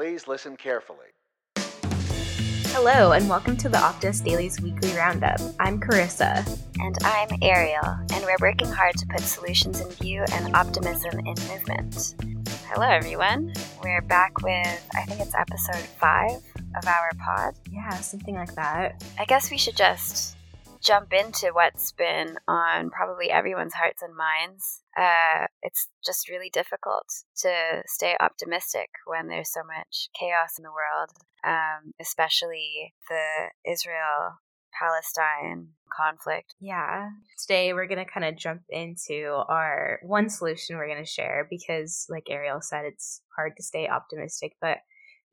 Please listen carefully. Hello, and welcome to the Optimist Daily's weekly roundup. I'm Karissa. And I'm Arielle, and we're working hard to put solutions in view and optimism in movement. Hello, everyone. We're back with, I think it's episode five of our pod. Yeah, something like that. I guess we should just jump into what's been on probably everyone's hearts and minds. Uh, it's just really difficult to stay optimistic when there's so much chaos in the world, um, especially the Israel Palestine conflict. Yeah. Today we're going to kind of jump into our one solution we're going to share because, like Arielle said, it's hard to stay optimistic, but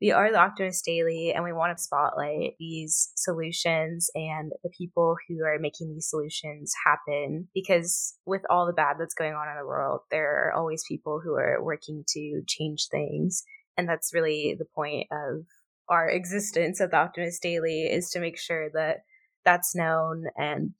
we are the Optimist Daily and we want to spotlight these solutions and the people who are making these solutions happen because with all the bad that's going on in the world, there are always people who are working to change things. And that's really the point of our existence at the Optimist Daily is to make sure that that's known and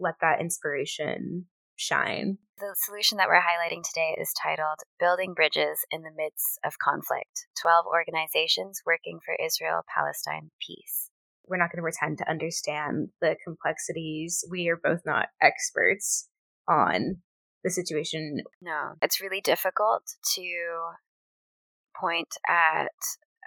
let that inspiration shine. The solution that we're highlighting today is titled Building Bridges in the Midst of Conflict 12 Organizations Working for Israel Palestine Peace. We're not going to pretend to understand the complexities. We are both not experts on the situation. No, it's really difficult to point at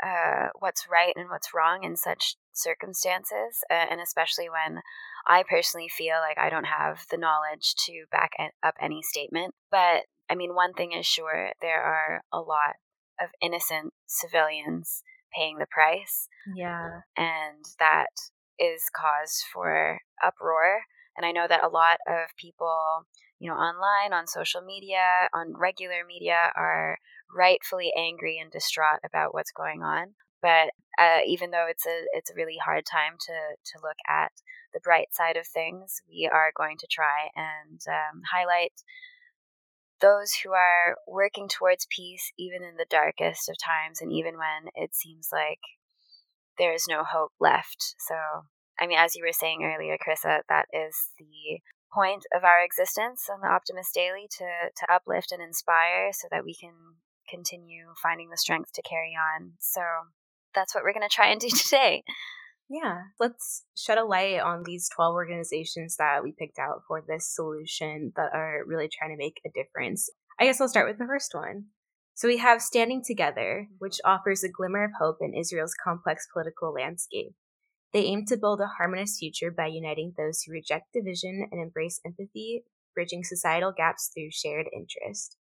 uh, what's right and what's wrong in such circumstances, uh, and especially when I personally feel like I don't have the knowledge to back up any statement. But I mean, one thing is sure there are a lot of innocent civilians paying the price. Yeah. And that is cause for uproar. And I know that a lot of people, you know, online, on social media, on regular media are rightfully angry and distraught about what's going on. But uh, even though it's a it's a really hard time to to look at the bright side of things, we are going to try and um, highlight those who are working towards peace, even in the darkest of times, and even when it seems like there is no hope left. So, I mean, as you were saying earlier, Karissa, that is the point of our existence on the Optimist Daily to to uplift and inspire, so that we can continue finding the strength to carry on. So that's what we're going to try and do today. Yeah, let's shed a light on these 12 organizations that we picked out for this solution that are really trying to make a difference. I guess I'll start with the first one. So we have Standing Together, mm-hmm. which offers a glimmer of hope in Israel's complex political landscape. They aim to build a harmonious future by uniting those who reject division and embrace empathy, bridging societal gaps through shared interest.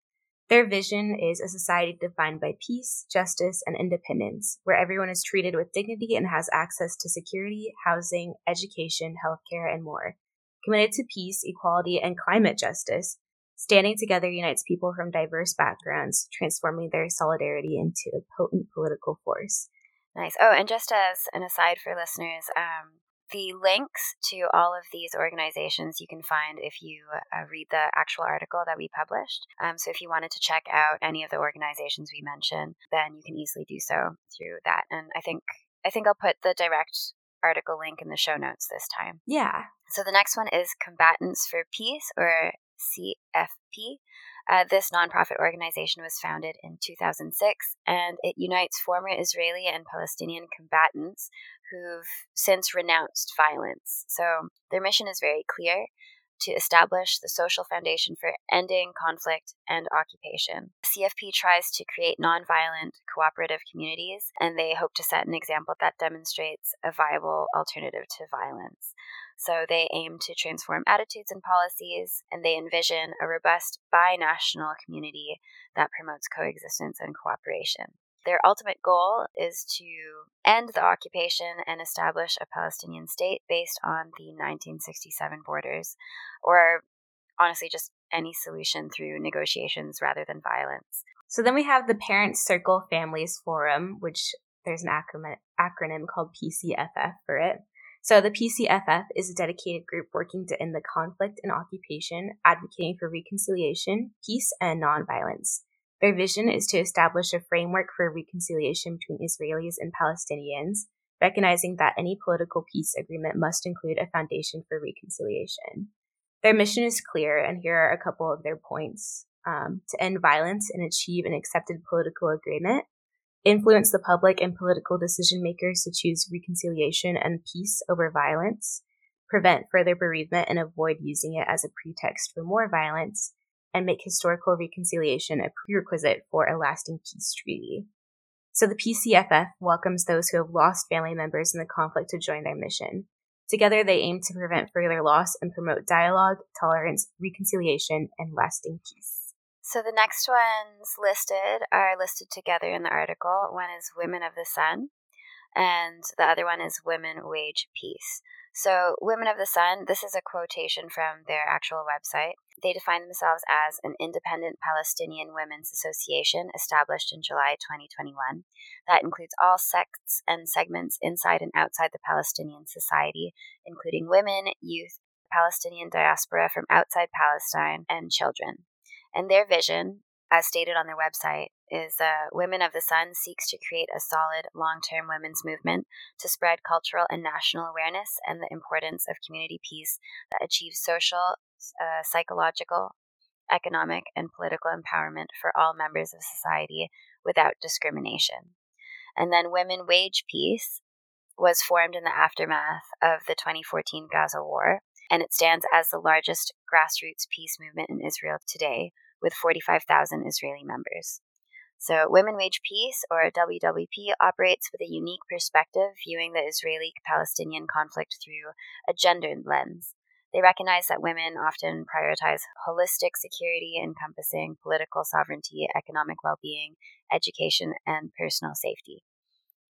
Their vision is a society defined by peace, justice, and independence, where everyone is treated with dignity and has access to security, housing, education, healthcare, and more. Committed to peace, equality, and climate justice, Standing Together unites people from diverse backgrounds, transforming their solidarity into a potent political force. Nice. Oh, and just as an aside for listeners, um, the links to all of these organizations you can find if you uh, read the actual article that we published. Um, so if you wanted to check out any of the organizations we mentioned, then you can easily do so through that. And I think I think I'll put the direct article link in the show notes this time. Yeah. So the next one is Combatants for Peace or CFP. Uh, this nonprofit organization was founded in 2006 and it unites former Israeli and Palestinian combatants who've since renounced violence. So their mission is very clear to establish the social foundation for ending conflict and occupation. CFP tries to create nonviolent, cooperative communities, and they hope to set an example that demonstrates a viable alternative to violence. So they aim to transform attitudes and policies, and they envision a robust binational community that promotes coexistence and cooperation. Their ultimate goal is to end the occupation and establish a Palestinian state based on the 1967 borders, or honestly, just any solution through negotiations rather than violence. So then we have the Parent Circle Families Forum, which there's an acronym, acronym called PCFF for it. So the PCFF is a dedicated group working to end the conflict and occupation, advocating for reconciliation, peace, and nonviolence. Their vision is to establish a framework for reconciliation between Israelis and Palestinians, recognizing that any political peace agreement must include a foundation for reconciliation. Their mission is clear, and here are a couple of their points. Um, to end violence and achieve an accepted political agreement, influence the public and political decision makers to choose reconciliation and peace over violence, prevent further bereavement and avoid using it as a pretext for more violence, and make historical reconciliation a prerequisite for a lasting peace treaty. So the PCFF welcomes those who have lost family members in the conflict to join their mission. Together, they aim to prevent further loss and promote dialogue, tolerance, reconciliation, and lasting peace. So the next ones listed are listed together in the article. One is Women of the Sun, and the other one is Women Wage Peace. So, Women of the Sun, this is a quotation from their actual website. They define themselves as an independent Palestinian women's association established in July 2021 that includes all sects and segments inside and outside the Palestinian society, including women, youth, Palestinian diaspora from outside Palestine, and children. And their vision as stated on their website, is uh, Women of the Sun seeks to create a solid, long term women's movement to spread cultural and national awareness and the importance of community peace that achieves social, uh, psychological, economic, and political empowerment for all members of society without discrimination. And then Women Wage Peace was formed in the aftermath of the 2014 Gaza war, and it stands as the largest grassroots peace movement in Israel today with 45,000 Israeli members. So, Women Wage Peace, or WWP, operates with a unique perspective, viewing the Israeli Palestinian conflict through a gender lens. They recognize that women often prioritize holistic security encompassing political sovereignty, economic well being, education, and personal safety.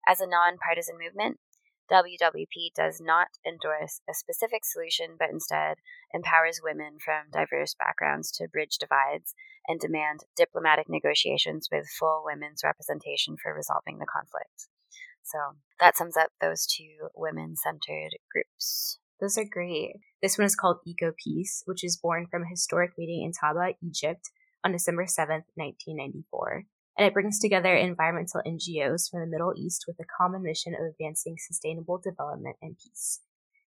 As a nonpartisan movement, WWP does not endorse a specific solution, but instead empowers women from diverse backgrounds to bridge divides and demand diplomatic negotiations with full women's representation for resolving the conflict. So that sums up those two women centered groups. Those are great. This one is called Eco Peace, which is born from a historic meeting in Taba, Egypt on December 7th, 1994 and it brings together environmental NGOs from the Middle East with a common mission of advancing sustainable development and peace.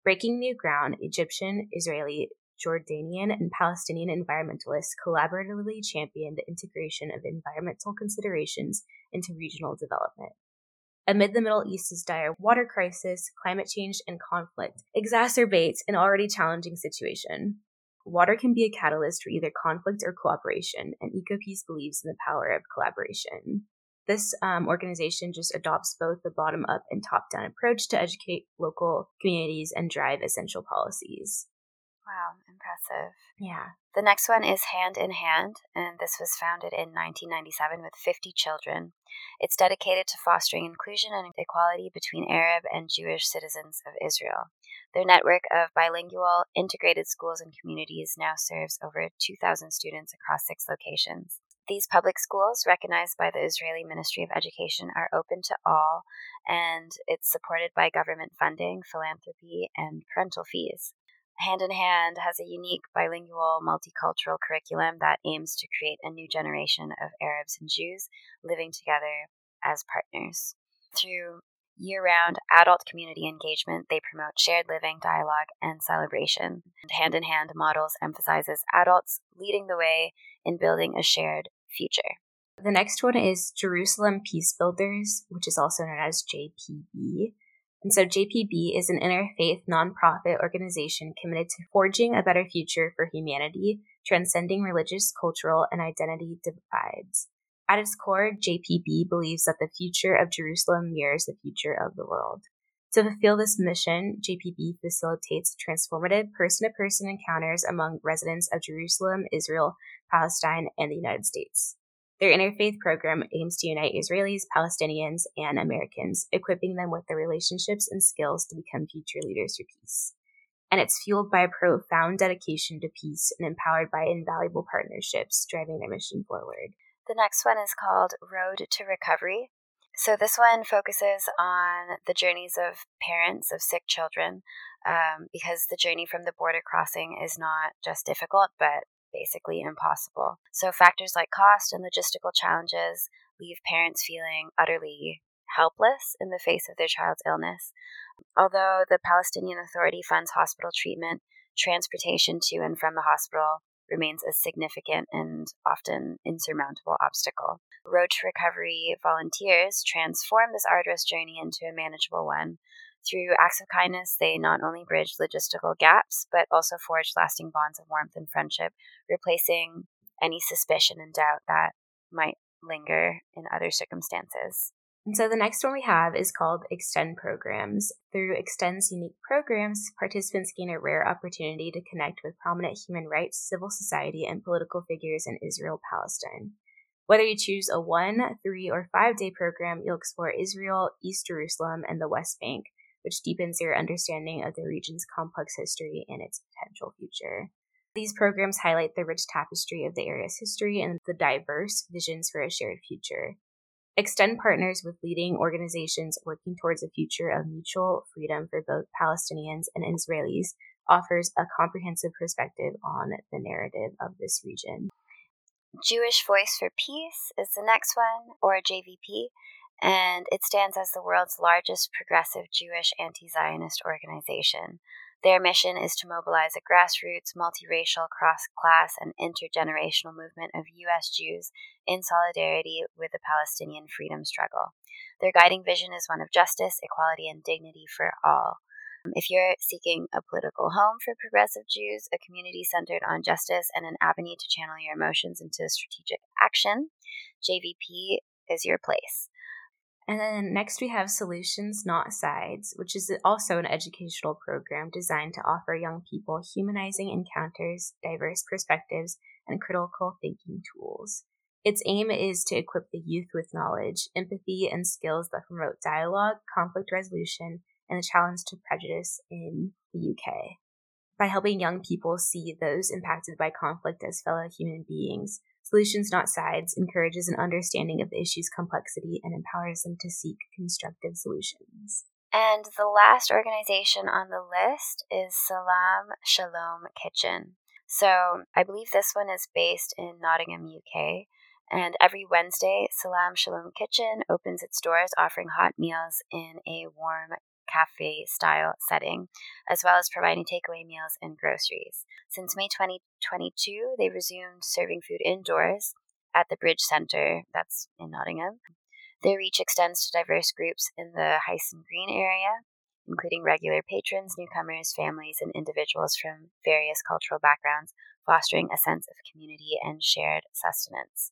Breaking new ground, Egyptian, Israeli, Jordanian, and Palestinian environmentalists collaboratively championed the integration of environmental considerations into regional development. Amid the Middle East's dire water crisis, climate change, and conflict exacerbates an already challenging situation. Water can be a catalyst for either conflict or cooperation, and EcoPeace believes in the power of collaboration. This um, organization just adopts both the bottom up and top down approach to educate local communities and drive essential policies. Wow, impressive. Yeah. The next one is Hand in Hand, and this was founded in 1997 with 50 children. It's dedicated to fostering inclusion and equality between Arab and Jewish citizens of Israel. Their network of bilingual, integrated schools and communities now serves over 2,000 students across six locations. These public schools, recognized by the Israeli Ministry of Education, are open to all, and it's supported by government funding, philanthropy, and parental fees. Hand in Hand has a unique bilingual multicultural curriculum that aims to create a new generation of Arabs and Jews living together as partners. Through year round adult community engagement, they promote shared living, dialogue, and celebration. Hand in Hand models emphasizes adults leading the way in building a shared future. The next one is Jerusalem Peace Builders, which is also known as JPB. And so JPB is an interfaith nonprofit organization committed to forging a better future for humanity, transcending religious, cultural, and identity divides. At its core, JPB believes that the future of Jerusalem mirrors the future of the world. To fulfill this mission, JPB facilitates transformative person to person encounters among residents of Jerusalem, Israel, Palestine, and the United States. Their interfaith program aims to unite Israelis, Palestinians, and Americans, equipping them with the relationships and skills to become future leaders for peace. And it's fueled by a profound dedication to peace and empowered by invaluable partnerships driving their mission forward. The next one is called Road to Recovery. So, this one focuses on the journeys of parents of sick children um, because the journey from the border crossing is not just difficult, but basically impossible. So, factors like cost and logistical challenges leave parents feeling utterly helpless in the face of their child's illness. Although the Palestinian Authority funds hospital treatment, transportation to and from the hospital, remains a significant and often insurmountable obstacle. Road to Recovery volunteers transform this arduous journey into a manageable one. Through acts of kindness, they not only bridge logistical gaps, but also forge lasting bonds of warmth and friendship, replacing any suspicion and doubt that might linger in other circumstances. And so the next one we have is called Extend Programs. Through Extend's unique programs, participants gain a rare opportunity to connect with prominent human rights, civil society, and political figures in Israel Palestine. Whether you choose a one, three, or five day program, you'll explore Israel, East Jerusalem, and the West Bank, which deepens your understanding of the region's complex history and its potential future. These programs highlight the rich tapestry of the area's history and the diverse visions for a shared future. Extend partners with leading organizations working towards a future of mutual freedom for both Palestinians and Israelis, offers a comprehensive perspective on the narrative of this region. Jewish Voice for Peace is the next one, or JVP, and it stands as the world's largest progressive Jewish anti Zionist organization. Their mission is to mobilize a grassroots, multiracial, cross class, and intergenerational movement of U.S. Jews in solidarity with the Palestinian freedom struggle. Their guiding vision is one of justice, equality, and dignity for all. If you're seeking a political home for progressive Jews, a community centered on justice, and an avenue to channel your emotions into strategic action, JVP is your place. And then next we have Solutions Not Sides, which is also an educational program designed to offer young people humanizing encounters, diverse perspectives, and critical thinking tools. Its aim is to equip the youth with knowledge, empathy, and skills that promote dialogue, conflict resolution, and the challenge to prejudice in the UK. By helping young people see those impacted by conflict as fellow human beings, Solutions Not Sides encourages an understanding of the issue's complexity and empowers them to seek constructive solutions. And the last organization on the list is Salam Shalom Kitchen. So I believe this one is based in Nottingham, UK. And every Wednesday, Salam Shalom Kitchen opens its doors offering hot meals in a warm cafe style setting, as well as providing takeaway meals and groceries. Since May 2022, they resumed serving food indoors at the Bridge Centre, that's in Nottingham. Their reach extends to diverse groups in the Hyson Green area, including regular patrons, newcomers, families, and individuals from various cultural backgrounds, fostering a sense of community and shared sustenance.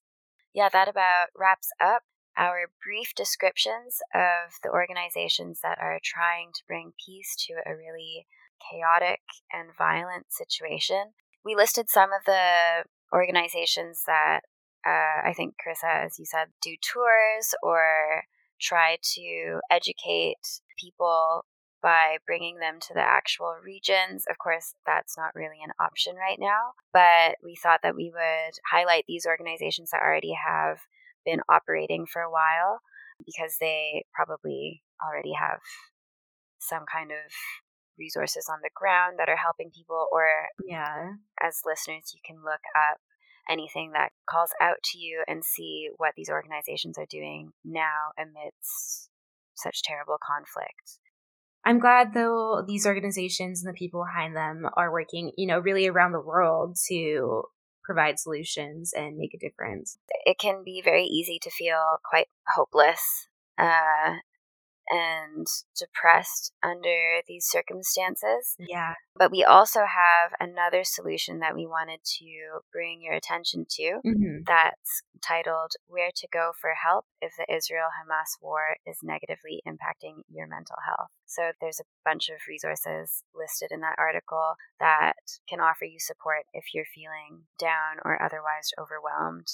Yeah, that about wraps up our brief descriptions of the organizations that are trying to bring peace to a really chaotic and violent situation. We listed some of the organizations that uh, I think, Karissa, as you said, do tours or try to educate people by bringing them to the actual regions. Of course, that's not really an option right now, but we thought that we would highlight these organizations that already have been operating for a while because they probably already have some kind of resources on the ground that are helping people or yeah. as listeners you can look up anything that calls out to you and see what these organizations are doing now amidst such terrible conflict. I'm glad though these organizations and the people behind them are working you know really around the world to provide solutions and make a difference. It can be very easy to feel quite hopeless uh, and depressed under these circumstances. Yeah. But we also have another solution that we wanted to bring your attention to mm-hmm. that's titled Where to Go for Help If the Israel Hamas War is Negatively Impacting Your Mental Health. So there's a bunch of resources listed in that article that can offer you support if you're feeling down or otherwise overwhelmed.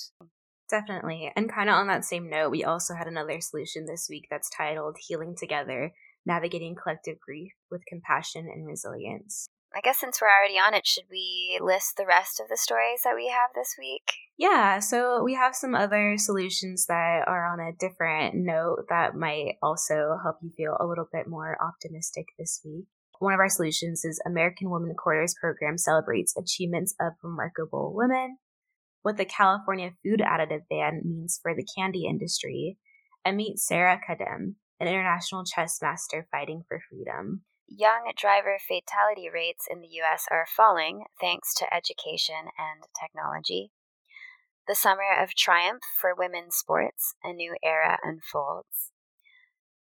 Definitely. And kind of on that same note, we also had another solution this week that's titled Healing Together Navigating Collective Grief with Compassion and Resilience. I guess since we're already on it, should we list the rest of the stories that we have this week? Yeah, so we have some other solutions that are on a different note that might also help you feel a little bit more optimistic this week. One of our solutions is American Women Quarters program celebrates achievements of remarkable women what the California food additive ban means for the candy industry, and meet Sara Khadem, an international chess master fighting for freedom. young driver fatality rates in the US are falling thanks to education and technology. The summer of triumph for women's sports, a new era unfolds.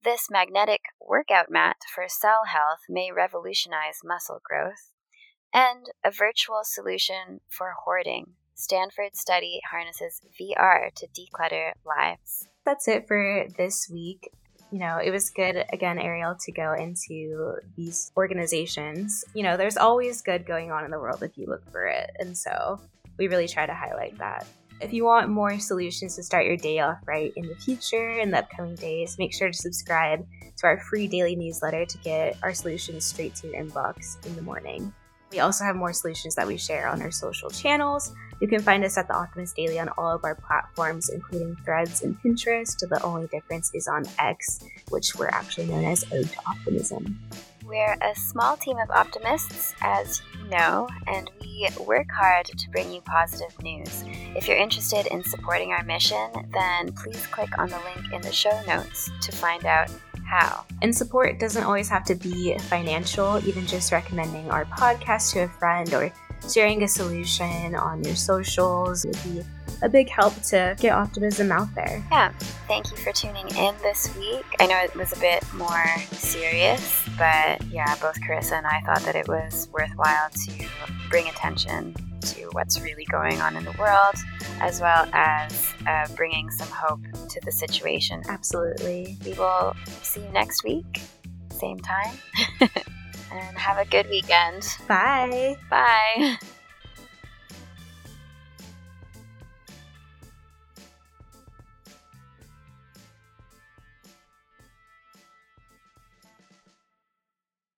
This magnetic workout mat for cell health may revolutionize muscle growth. And a virtual solution for hoarding. Stanford study harnesses VR to declutter lives. That's it for this week you know, it was good, again, Arielle, to go into these organizations. You know, there's always good going on in the world if you look for it. And so we really try to highlight that. If you want more solutions to start your day off right in the future, in the upcoming days, make sure to subscribe to our free daily newsletter to get our solutions straight to your inbox in the morning. We also have more solutions that we share on our social channels. You can find us at The Optimist Daily on all of our platforms, including Threads and Pinterest. The only difference is on X, which we're actually known as Ode to Optimism. We're a small team of optimists, as you know, and we work hard to bring you positive news. If you're interested in supporting our mission, then please click on the link in the show notes to find out how. And support doesn't always have to be financial, even just recommending our podcast to a friend or sharing a solution on your socials would be a big help to get optimism out there. Yeah. Thank you for tuning in this week. I know it was a bit more serious, but yeah, both Karissa and I thought that it was worthwhile to bring attention to what's really going on in the world, as well as uh, bringing some hope to the situation. Absolutely. We will see you next week, same time. and have a good weekend. Bye. Bye.